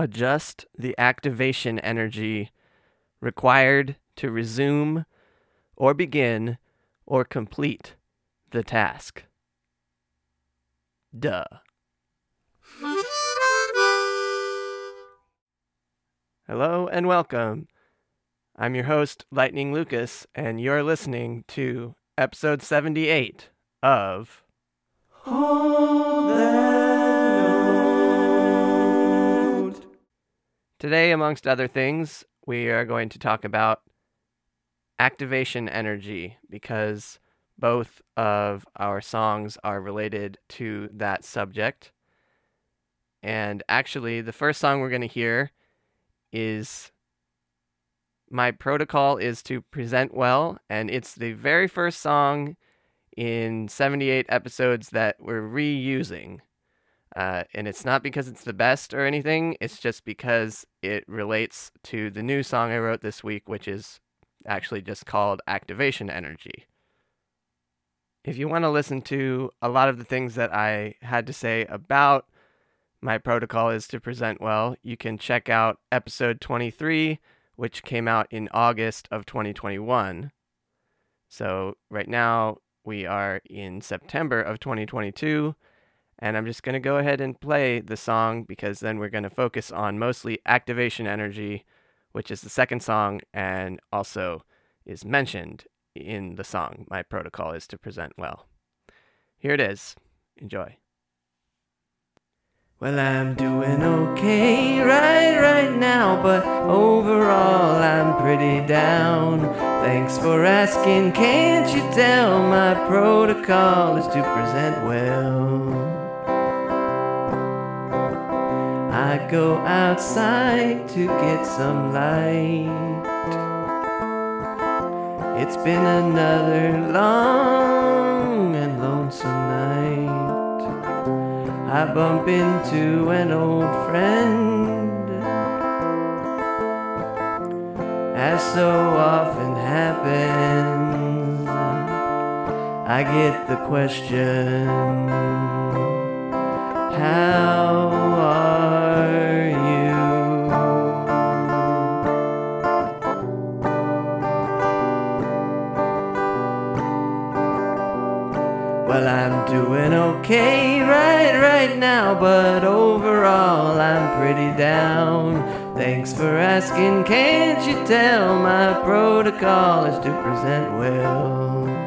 adjust the activation energy required to resume or begin or complete the task. Duh. Hello and welcome. I'm your host, Lightning Lucas, and you're listening to episode 78 of Today, amongst other things, we are going to talk about activation energy because both of our songs are related to that subject. And actually, the first song we're going to hear is My Protocol is to Present Well, and it's the very first song in 78 episodes that we're reusing. Uh, and it's not because it's the best or anything, it's just because it relates to the new song I wrote this week, which is actually just called Activation Energy. If you want to listen to a lot of the things that I had to say about my protocol is to present well, you can check out episode 23, which came out in August of 2021. So, right now, we are in September of 2022, and I'm just going to go ahead and play the song because then we're going to focus on mostly activation energy, which is the second song and also is mentioned in the song. My protocol is to present well. Here it is. Enjoy. Well, I'm doing okay right right now, but overall I'm pretty down. Thanks for asking, can't you tell my protocol is to present well? I go outside to get some light. It's been another long and lonesome night. I bump into an old friend, as so often happens. I get the question, How are doing okay right right now, but overall I'm pretty down. Thanks for asking, can't you tell my protocol is to present well?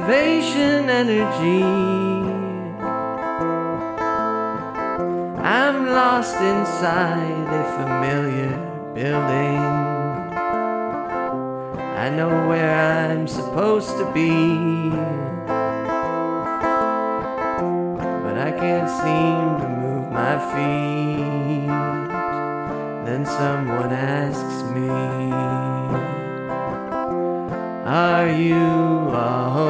Activation energy. I'm lost inside a familiar building. I know where I'm supposed to be. But I can't seem to move my feet. Then someone asks me. Are you alright?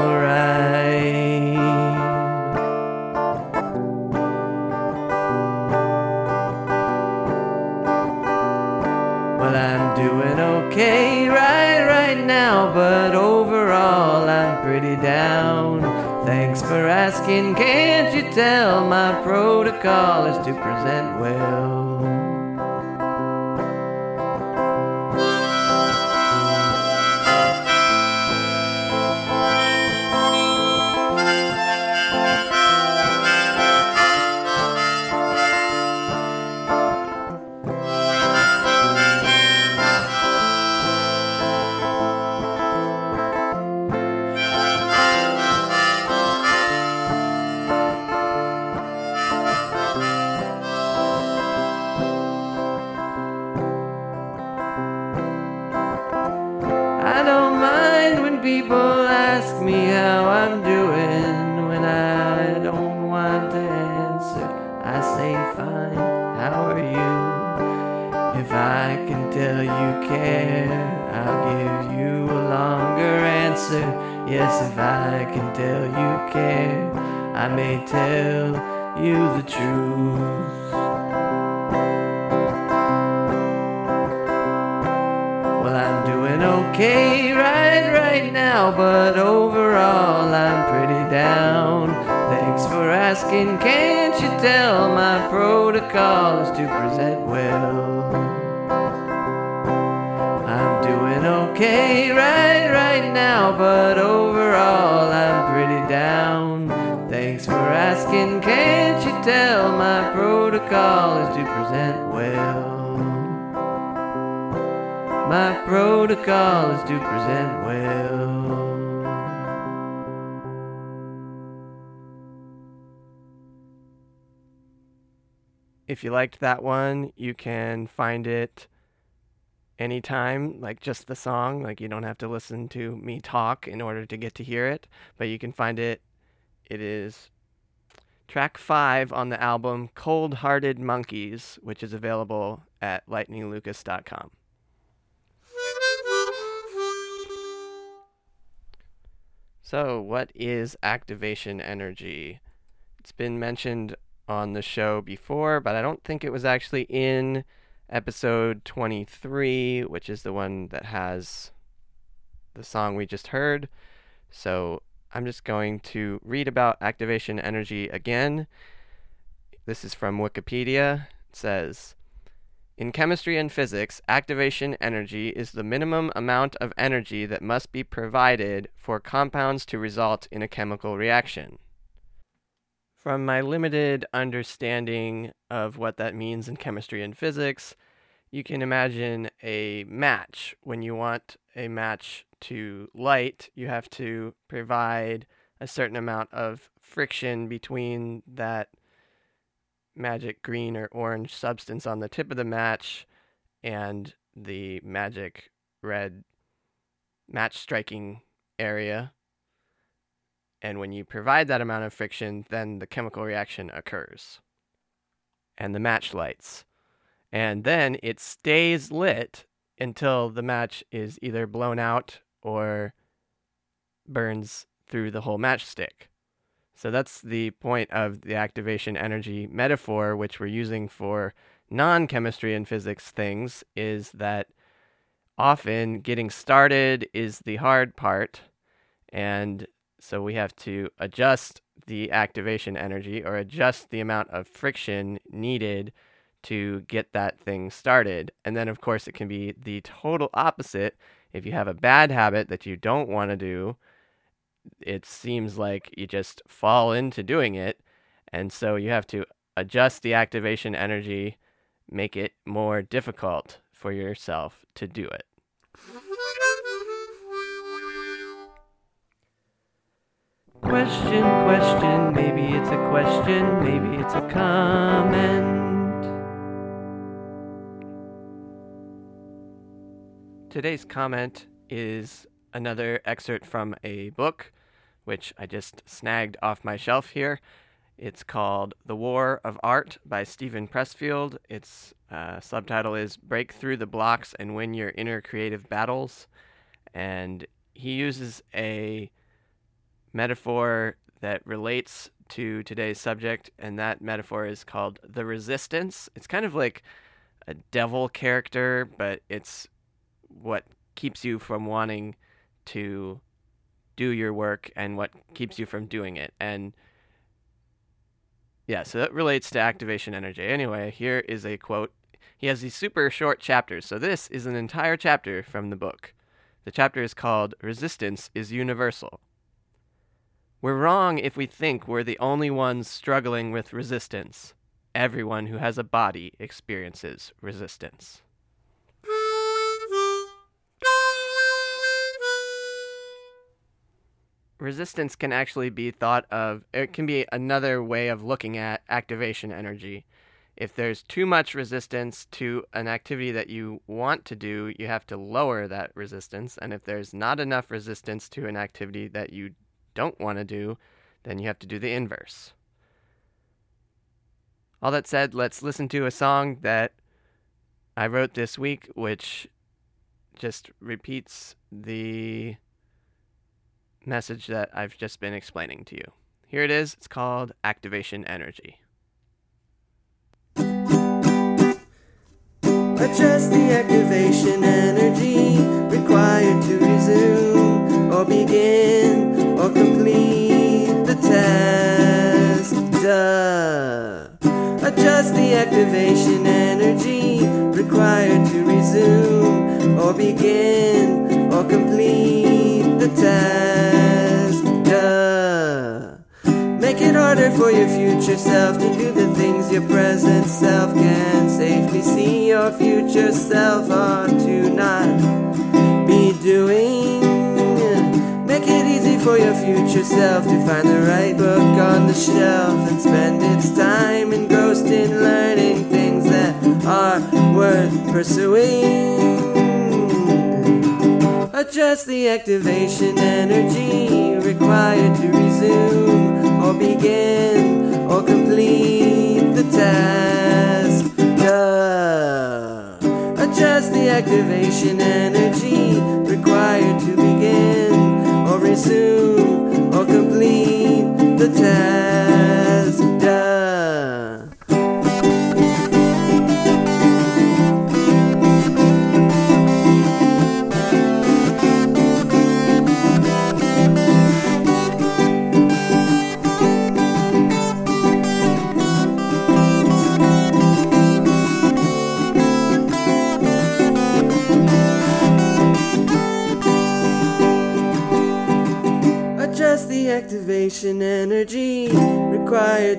Well, I'm doing okay right right now, but overall I'm pretty down. Thanks for asking, can't you tell my protocol is to present well? people ask me how I'm doing when I don't want to answer. I say, fine, how are you? If I can tell you care, I'll give you a longer answer. Yes, if I can tell you care, I may tell you the truth. Okay right right now, but overall I'm pretty down. Thanks for asking. Can't you tell my protocol is to present well? I'm doing okay right right now, but overall I'm pretty down. Thanks for asking. Can't you tell my My protocol is to present well. If you liked that one, you can find it anytime, like just the song. Like you don't have to listen to me talk in order to get to hear it, but you can find it. It is track five on the album Cold Hearted Monkeys, which is available at lightninglucas.com. So, what is activation energy? It's been mentioned on the show before, but I don't think it was actually in episode 23, which is the one that has the song we just heard. So, I'm just going to read about activation energy again. This is from Wikipedia. It says, in chemistry and physics, activation energy is the minimum amount of energy that must be provided for compounds to result in a chemical reaction. From my limited understanding of what that means in chemistry and physics, you can imagine a match. When you want a match to light, you have to provide a certain amount of friction between that magic green or orange substance on the tip of the match and the magic red match striking area. And when you provide that amount of friction, then the chemical reaction occurs. And the match lights. And then it stays lit until the match is either blown out or burns through the whole matchstick. So that's the point of the activation energy metaphor, which we're using for non chemistry and physics things, is that often getting started is the hard part. And so we have to adjust the activation energy or adjust the amount of friction needed to get that thing started. And then, of course, it can be the total opposite. If you have a bad habit that you don't want to do, it seems like you just fall into doing it. And so you have to adjust the activation energy, make it more difficult for yourself to do it. Question, question, maybe it's a question, maybe it's a comment. Today's comment is another excerpt from a book, which I just snagged off my shelf here. It's called The War of Art by Steven Pressfield. Its uh, subtitle is Break Through the Blocks and Win Your Inner Creative Battles. And he uses a metaphor that relates to today's subject, and that metaphor is called the resistance. It's kind of like a devil character, but it's what keeps you from wanting to do your work and what keeps you from doing it. And yeah, so that relates to activation energy. Anyway, here is a quote. He has these super short chapters. So this is an entire chapter from the book. The chapter is called Resistance is Universal. We're wrong if we think we're the only ones struggling with resistance. Everyone who has a body experiences resistance. Resistance can actually be thought of, it can be another way of looking at activation energy. If there's too much resistance to an activity that you want to do, you have to lower that resistance. And if there's not enough resistance to an activity that you don't want to do, then you have to do the inverse. All that said, let's listen to a song that I wrote this week, which just repeats the message that I've just been explaining to you. Here it is. It's called Activation Energy. Adjust the activation energy required to resume or begin or complete the task. Duh. Adjust the activation energy required to resume or begin or complete the task. Harder for your future self to do the things your present self can safely see your future self ought to not be doing. Make it easy for your future self to find the right book on the shelf and spend its time engrossed in learning things that are worth pursuing. Adjust the activation energy required to resume or begin or complete the task. Duh. Adjust the activation energy required to begin or resume or complete the task.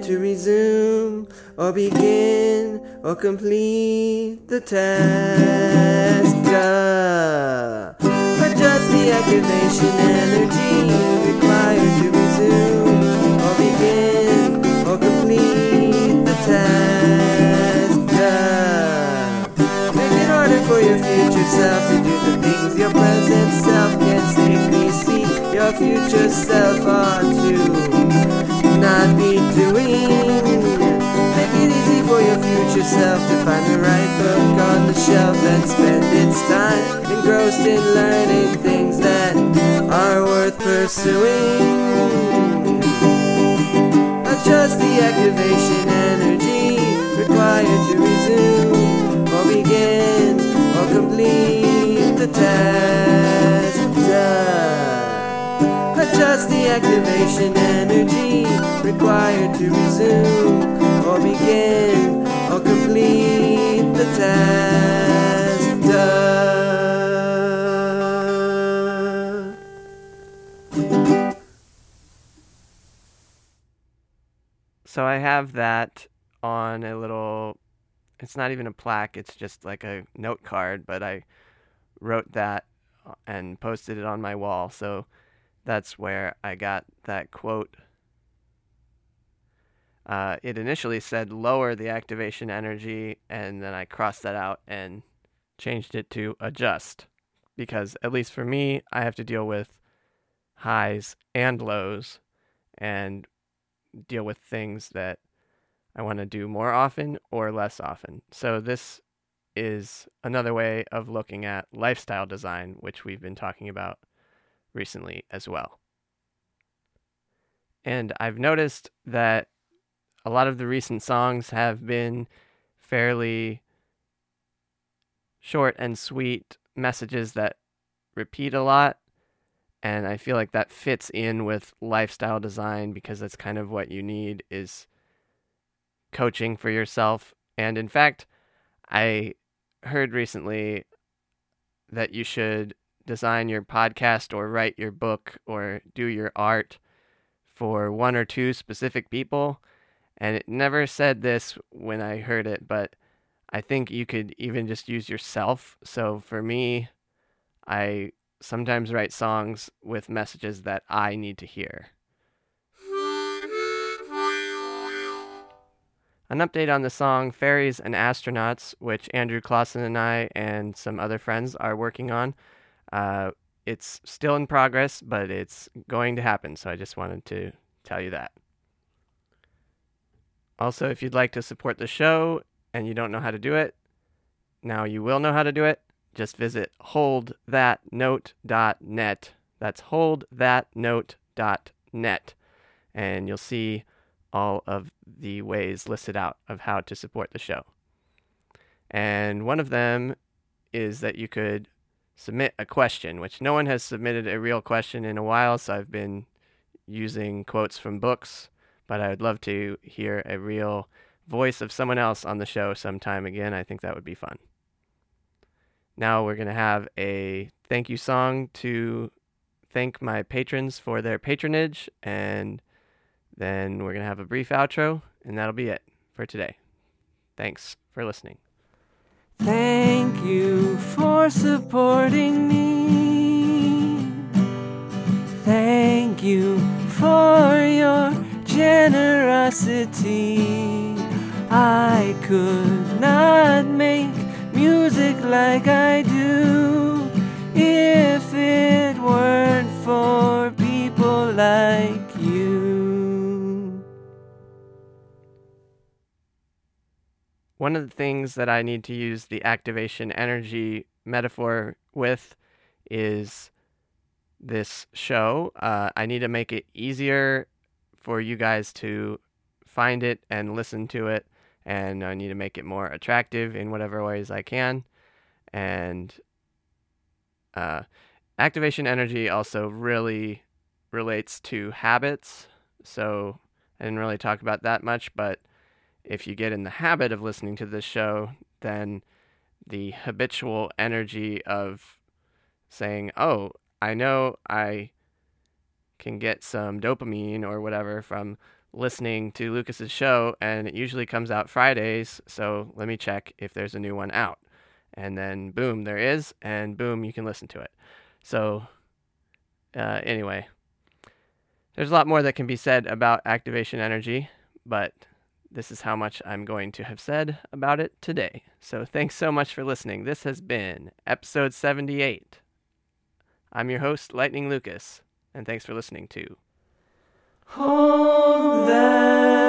To resume or begin or complete the task. Adjust the activation energy required to resume or begin or complete the task. Make it harder for your future self to do the things your present self can safely see. Your future self ought to not be your future self to find the right book on the shelf and spend its time engrossed in learning things that are worth pursuing. Adjust the activation energy required to resume or begin or complete the task. Duh. Adjust the activation energy required to resume or begin the. So I have that on a little, it's not even a plaque, it's just like a note card, but I wrote that and posted it on my wall. So that's where I got that quote. Uh, it initially said lower the activation energy, and then I crossed that out and changed it to adjust. Because, at least for me, I have to deal with highs and lows and deal with things that I want to do more often or less often. So, this is another way of looking at lifestyle design, which we've been talking about recently as well. And I've noticed that a lot of the recent songs have been fairly short and sweet messages that repeat a lot. And I feel like that fits in with lifestyle design because that's kind of what you need is coaching for yourself. And in fact, I heard recently that you should design your podcast or write your book or do your art for one or two specific people. And it never said this when I heard it, but I think you could even just use yourself. So for me, I sometimes write songs with messages that I need to hear. An update on the song Fairies and Astronauts, which Andrew Clausen and I and some other friends are working on. Uh, it's still in progress, but it's going to happen. So I just wanted to tell you that. Also, if you'd like to support the show and you don't know how to do it, Now you will know how to do it. Just visit holdthatnote.net. That's holdthatnote.net. And you'll see all of the ways listed out of how to support the show. And one of them is that you could submit a question, which no one has submitted a real question in a while, so I've been using quotes from books, but I would love to hear a real voice of someone else on the show sometime again. I think that would be fun. Now we're going to have a thank you song to thank my patrons for their patronage, and then we're going to have a brief outro, and that'll be it for today. Thanks for listening. Thank you for supporting me. Thank you for your generosity. I could not make music like I do if it weren't for people like you. One of the things that I need to use the activation energy metaphor with is this show. Uh, I need to make it easier for you guys to find it and listen to it, and I need to make it more attractive in whatever ways I can. And uh, activation energy also really relates to habits. So I didn't really talk about that much, but if you get in the habit of listening to this show, then the habitual energy of saying, oh, I know I can get some dopamine or whatever from listening to Lucas's show, and it usually comes out Fridays. So let me check if there's a new one out. And then, boom, there is, and boom, you can listen to it. So, uh, anyway, there's a lot more that can be said about activation energy, but this is how much I'm going to have said about it today. So, thanks so much for listening. This has been episode 78. I'm your host, Lightning Lucas, and thanks for listening to Hold That.